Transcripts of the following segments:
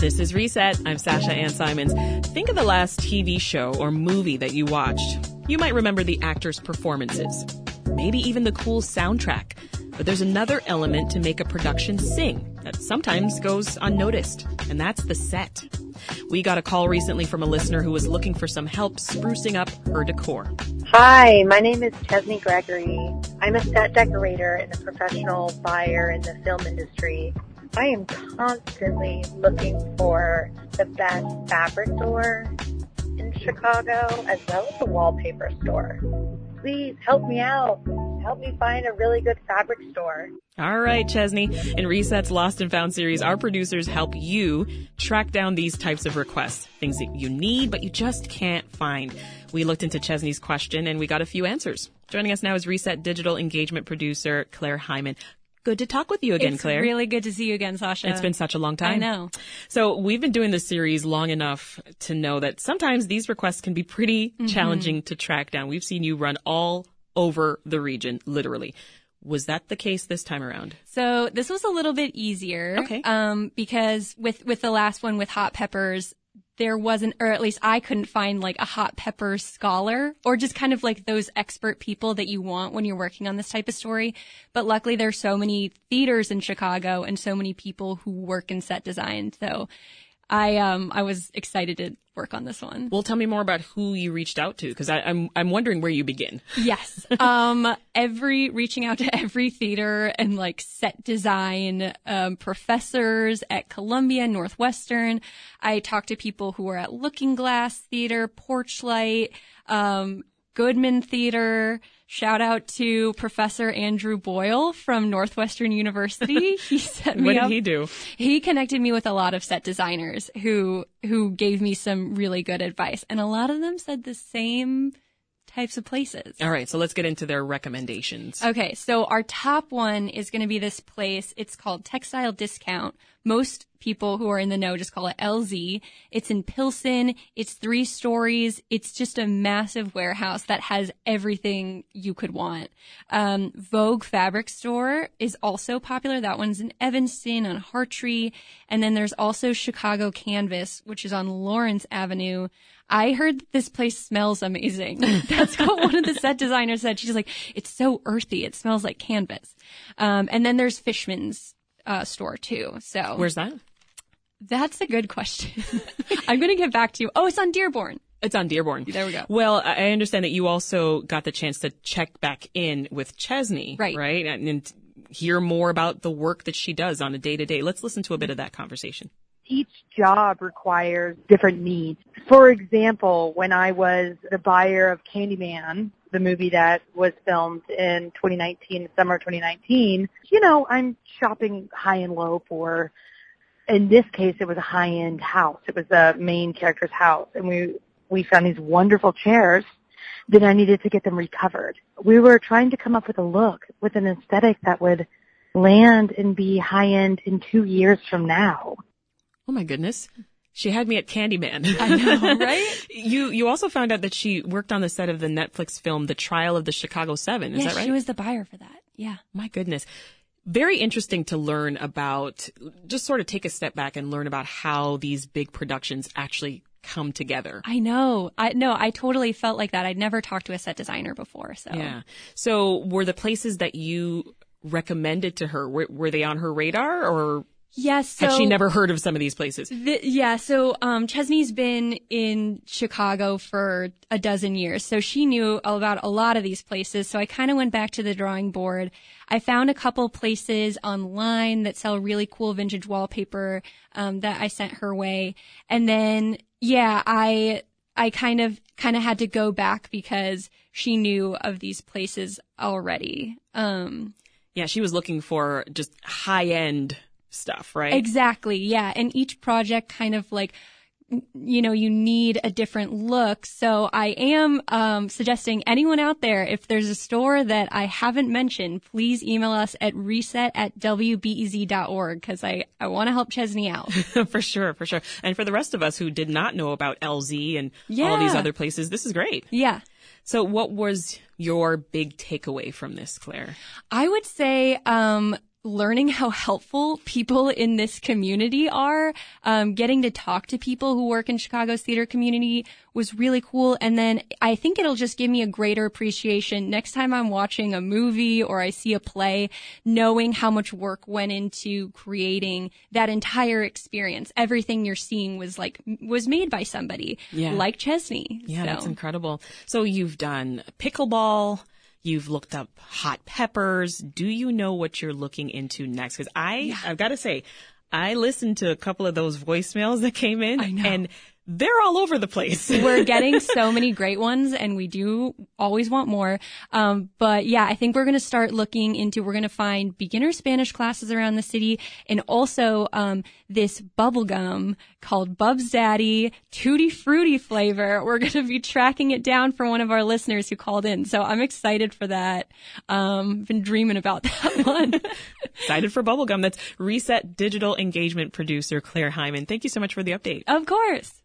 This is Reset. I'm Sasha Ann Simons. Think of the last TV show or movie that you watched. You might remember the actors' performances, maybe even the cool soundtrack. But there's another element to make a production sing that sometimes goes unnoticed, and that's the set. We got a call recently from a listener who was looking for some help sprucing up her decor. Hi, my name is Chesney Gregory. I'm a set decorator and a professional buyer in the film industry. I am constantly looking for the best fabric store in Chicago as well as a wallpaper store. Please help me out. Help me find a really good fabric store. All right, Chesney. In Reset's Lost and Found series, our producers help you track down these types of requests, things that you need but you just can't find. We looked into Chesney's question and we got a few answers. Joining us now is Reset digital engagement producer Claire Hyman. Good to talk with you again, it's Claire. really good to see you again, Sasha. It's been such a long time. I know. So we've been doing this series long enough to know that sometimes these requests can be pretty Mm-hmm. challenging to track down. We've seen you run all over the region, literally. Was that the case this time around? So this was a little bit easier. Okay. Um, because with, with the last one with hot peppers, there wasn't, or at least I couldn't find like a hot pepper scholar or just kind of like those expert people that you want when you're working on this type of story. But luckily there's so many theaters in Chicago and so many people who work in set design. So I, um, I was excited to work on this one. Well, tell me more about who you reached out to, because I'm I'm wondering where you begin. Yes. Um, every, reaching out to every theater and like set design, um, professors at Columbia, Northwestern. I talked to people who were at Lookingglass Theater, Porchlight, um, Goodman Theater. Shout out to Professor Andrew Boyce from Northwestern University. He set me What did up. he do? He connected me with a lot of set designers who who gave me some really good advice, and a lot of them said the same types of places. All right, so let's get into their recommendations. Okay, so our top one is going to be this place. It's called Textile Discount. Most people who are in the know just call it LZ. It's in Pilsen. It's three stories. It's just a massive warehouse that has everything you could want. Um, Vogue Fabric Store is also popular. That one's in Evanston on Hartrey. And then there's also Chicago Canvas, which is on Lawrence Avenue. I heard this place smells amazing. That's what one of the set designers said. She's like, it's so earthy. It smells like canvas. Um, and then there's Fishman's uh, store too. So Where's that? That's a good question. I'm going to get back to you. Oh, it's on Dearborn. It's on Dearborn. There we go. Well, I I understand that you also got the chance to check back in with Chesney, Right. Right, and, and hear more about the work that she does on a day to day. Let's listen to a bit of that conversation. Each job requires different needs. For example, when I was the buyer of Candyman, the movie that was filmed in 2019, summer 2019, you know, I'm shopping high and low for, in this case, it was a high-end house. It was the main character's house. And we, we found these wonderful chairs that I needed to get them recovered. We were trying to come up with a look, with an aesthetic that would land and be high-end in two years from now. Oh my goodness. She had me at Candyman. I know, right? you you also found out that she worked on the set of the Netflix film The Trial of the Chicago 7. Is yeah, that right? she was the buyer for that. Yeah. My goodness. Very interesting to learn about, just sort of take a step back and learn about how these big productions actually come together. I know. I no, I totally felt like that. I'd never talked to a set designer before. So Yeah. So were the places that you recommended to her, were, were they on her radar or Yes. So had she never heard of some of these places? The, yeah, so um, Chesney's been in Chicago for a dozen years, so she knew about a lot of these places. So I kind of went back to the drawing board. I found a couple places online that sell really cool vintage wallpaper um, that I sent her way, and then yeah, I I kind of kind of had to go back because she knew of these places already. Um, Yeah, she was looking for just high end stuff, right? Exactly. Yeah. And each project kind of like, you know, you need a different look. So I am um, suggesting anyone out there, if there's a store that I haven't mentioned, please email us at reset at wbez.org because I, I want to help Chesney out. for sure, for sure. And for the rest of us who did not know about LZ and all these other places, this is great. yeah. So what was your big takeaway from this, Claire? I would say, um, learning how helpful people in this community are. Um, getting to talk to people who work in Chicago's theater community was really cool. And then I think it'll just give me a greater appreciation next time I'm watching a movie or I see a play, knowing how much work went into creating that entire experience. Everything you're seeing was like, was made by somebody Yeah. like Chesney. Yeah, So- that's incredible. So you've done pickleball. You've looked up hot peppers. Do you know what you're looking into next? Because I, I've got to say, I listened to a couple of those voicemails that came in, I know. and they're all over the place. we're getting so many great ones and we do always want more. Um, but yeah, I think we're going to start looking into, we're going to find beginner Spanish classes around the city and also, um, this bubble gum called Bub's Daddy Tutti Fruity flavor. We're going to be tracking it down for one of our listeners who called in. So I'm excited for that. Um, been dreaming about that one. Excited for bubblegum. That's Reset Digital Engagement producer Claire Hyman. Thank you so much for the update. of course.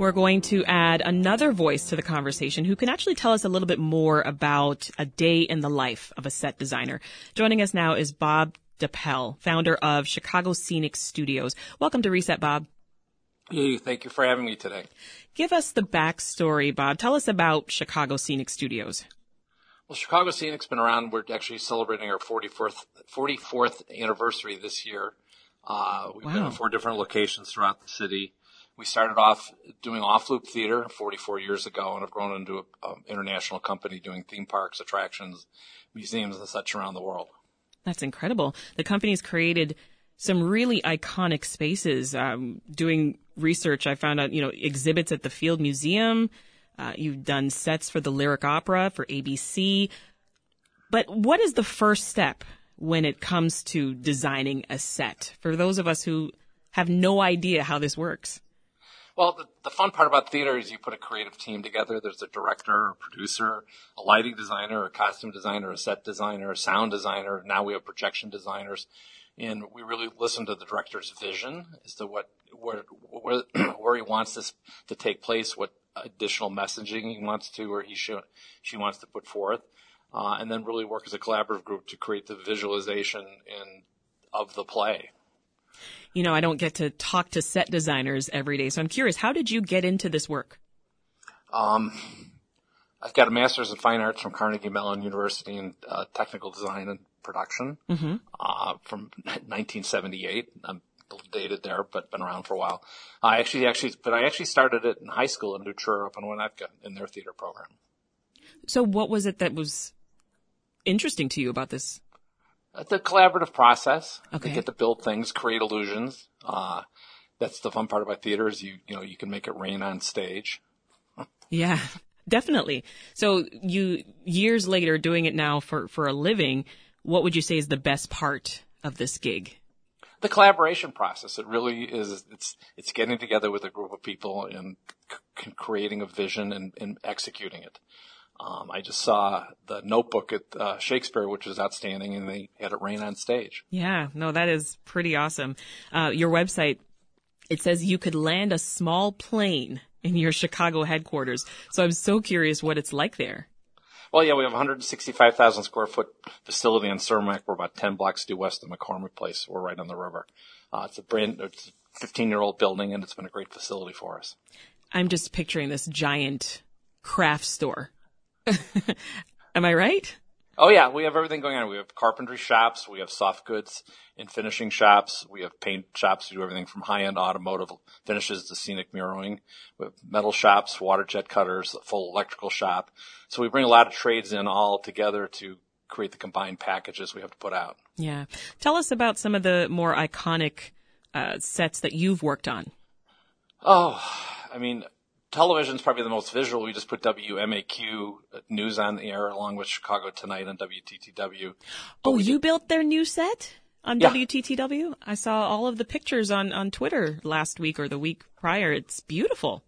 We're going to add another voice to the conversation who can actually tell us a little bit more about a day in the life of a set designer. Joining us now is Bob Doepel, founder of Chicago Scenic Studios. Welcome to Reset, Bob. Hey, thank you for having me today. Give us the backstory, Bob. Tell us about Chicago Scenic Studios. Well, Chicago Scenic's been around. We're actually celebrating our 44th, 44th anniversary this year. Uh, we've been in four different locations throughout the city. We started off doing off-loop theater 44 years ago and have grown into an international company doing theme parks, attractions, museums, and such around the world. That's incredible. The company's created some really iconic spaces. Um, doing research, I found out, you know, exhibits at the Field Museum. Uh, you've done sets for the Lyric Opera, for ABC. But what is the first step when it comes to designing a set for those of us who have no idea how this works? Well, the, the fun part about theater is you put a creative team together. There's a director, a producer, a lighting designer, a costume designer, a set designer, a sound designer. Now we have projection designers. And we really listen to the director's vision as to what, where, where, where he wants this to take place, what additional messaging he wants to, or he should, she wants to put forth. Uh, and then really work as a collaborative group to create the visualization in, of the play. You know, I don't get to talk to set designers every day, so I'm curious, how did you get into this work? Um, I've got a master's in fine arts from Carnegie Mellon University in uh, technical design and production uh, from 1978. I'm a little dated there, but been around for a while. I actually, actually, but I actually started it in high school in New up in Winnetka in their theater program. So what was it that was interesting to you about this? The collaborative process. Okay. You get to build things, create illusions. Uh, that's the fun part about theater is you, you know, you can make it rain on stage. Yeah, definitely. So you years later doing it now for for a living, what would you say is the best part of this gig? the collaboration process. It really is. It's it's getting together with a group of people and c- creating a vision and, and executing it. Um, I just saw the Notebook at uh, Shakespeare, which is outstanding, and they had it rain on stage. Yeah, no, that is pretty awesome. Uh, your website, it says you could land a small plane in your Chicago headquarters. So I'm so curious what it's like there. Well, yeah, we have 165,000 square foot facility in Cermak. We're about 10 blocks due west of McCormick Place. We're right on the river. Uh, it's a brand, it's a 15 year old building, and it's been a great facility for us. I'm just picturing this giant craft store. Am I right? Oh yeah, we have everything going on. We have carpentry shops, we have soft goods and finishing shops, we have paint shops. We do everything from high-end automotive finishes to scenic mirroring. We have metal shops, water jet cutters, a full electrical shop. So we bring a lot of trades in all together to create the combined packages we have to put out. Yeah. Tell us about some of the more iconic uh, sets that you've worked on. Oh, I mean, television's probably the most visual. We just put WMAQ news on the air along with Chicago Tonight on WTTW. Oh, you built their new set on Yeah. WTTW? I saw all of the pictures on, on Twitter last week or the week prior. It's beautiful.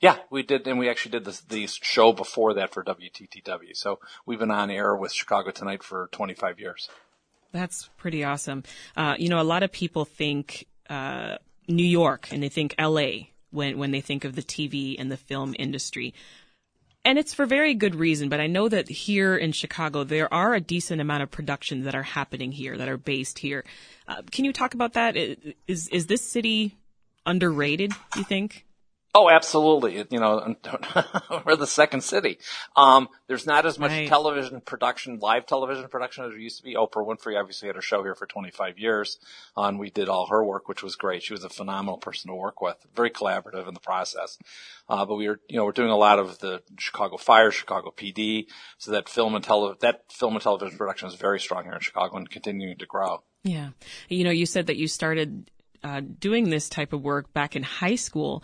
Yeah, we did, and we actually did this, the show before that for WTTW. So we've been on air with Chicago Tonight for 25 years. That's pretty awesome. Uh, you know, a lot of people think uh, New York and they think LA when when they think of the TV and the film industry. And it's for very good reason, but I know that here in Chicago, there are a decent amount of productions that are happening here, that are based here. Uh, can you talk about that? Is, is this city underrated, you think? Oh, absolutely. You know, we're the second city. Um, there's not as much right. television production, live television production as there used to be. Oprah Winfrey obviously had her show here for 25 years. And we did all her work, which was great. She was a phenomenal person to work with, very collaborative in the process. Uh, but we were, you know, we're doing a lot of the Chicago Fire, Chicago PD. So that film and tele, that film and television production is very strong here in Chicago and continuing to grow. Yeah. You know, you said that you started uh, doing this type of work back in high school.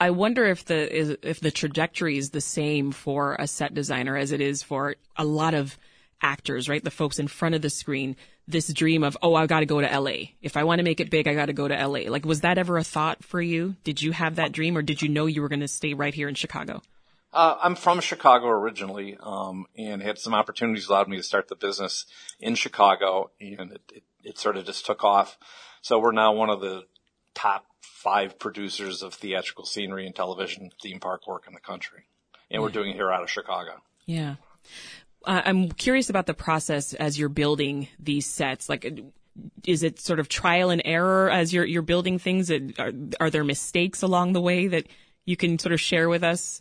I wonder if the is, if the trajectory is the same for a set designer as it is for a lot of actors, right? The folks in front of the screen. This dream of, oh, I got to go to LA. If I want to make it big, I got to go to LA. Like, was that ever a thought for you? Did you have that dream, or did you know you were going to stay right here in Chicago? Uh, I'm from Chicago originally, um, and had some opportunities allowed me to start the business in Chicago, and it, it, it sort of just took off. So we're now one of the top five producers of theatrical scenery and television theme park work in the country. And we're doing it here out of Chicago. Yeah. Uh, I'm curious about the process as you're building these sets. Like, is it sort of trial and error as you're, you're building things? Are, are there mistakes along the way that you can sort of share with us?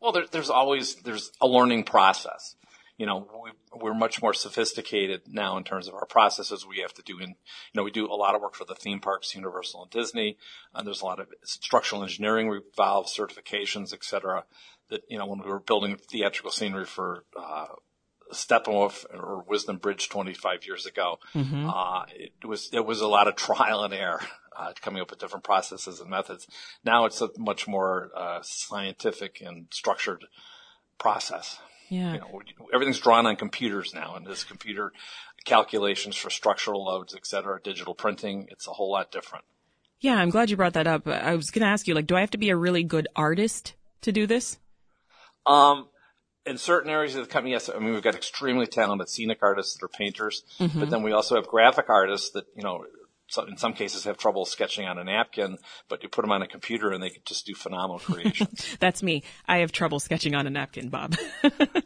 Well, there, there's always, there's a learning process you know, we, are much more sophisticated now in terms of our processes we have to do. And, you know, we do a lot of work for the theme parks, Universal and Disney. And there's a lot of structural engineering involved, certifications, et cetera, that, you know, when we were building theatrical scenery for, uh, Steppenwolf or Wisdom Bridge 25 years ago, mm-hmm. uh, it was, it was a lot of trial and error. Uh, coming up with different processes and methods. Now it's a much more uh, scientific and structured process. Yeah. You know, everything's drawn on computers now, and this computer calculations for structural loads, et cetera, digital printing, it's a whole lot different. Yeah, I'm glad you brought that up. I was going to ask you, like, do I have to be a really good artist to do this? Um, in certain areas of the company, yes. I mean, we've got extremely talented scenic artists that are painters, mm-hmm. but then we also have graphic artists that, you know, so in some cases have trouble sketching on a napkin, but you put them on a computer and they can just do phenomenal creations. That's me. I have trouble sketching on a napkin, Bob.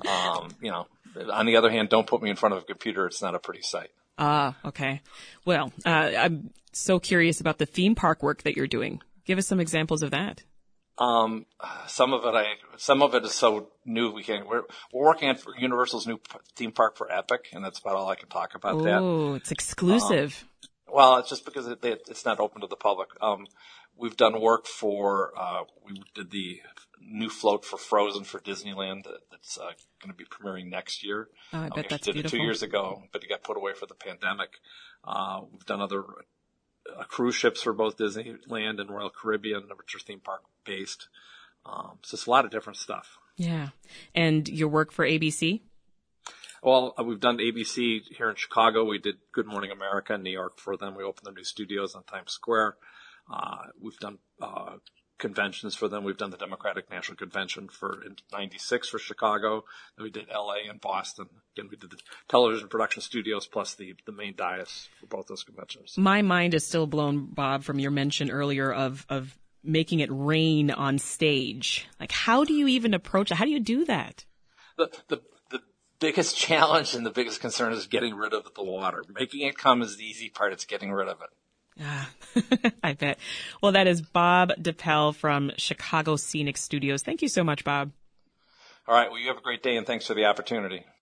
um, you know, on the other hand, don't put me in front of a computer. It's not a pretty sight. Ah, okay. Well, uh, I'm so curious about the theme park work that you're doing. Give us some examples of that. Um, some of it, I, some of it is so new we can't, we're, we're working on Universal's new theme park for Epic, and that's about all I can talk about Ooh, that. Oh, it's exclusive. Um, well, it's just because it, it's not open to the public. Um, we've done work for, uh, we did the new float for Frozen for Disneyland that's uh, going to be premiering next year. Oh, I bet we that's did beautiful. it two years ago, but it got put away for the pandemic. Uh, we've done other uh, cruise ships for both Disneyland and Royal Caribbean, which are theme park based. Um, so it's a lot of different stuff. Yeah. And your work for ABC? Well, uh, we've done ABC here in Chicago. We did Good Morning America in New York for them. We opened their new studios on Times Square. Uh, we've done, uh, conventions for them. We've done the Democratic National Convention for 96 for Chicago. Then we did LA and Boston. Again, we did the television production studios plus the, the main dais for both those conventions. My mind is still blown, Bob, from your mention earlier of, of making it rain on stage. Like, how do you even approach it? How do you do that? The, the, biggest challenge and the biggest concern is getting rid of the water. Making it come is the easy part. It's getting rid of it. Ah, I bet. Well, that is Bob Doepel from Chicago Scenic Studios. Thank you so much, Bob. All right. Well, you have a great day and thanks for the opportunity.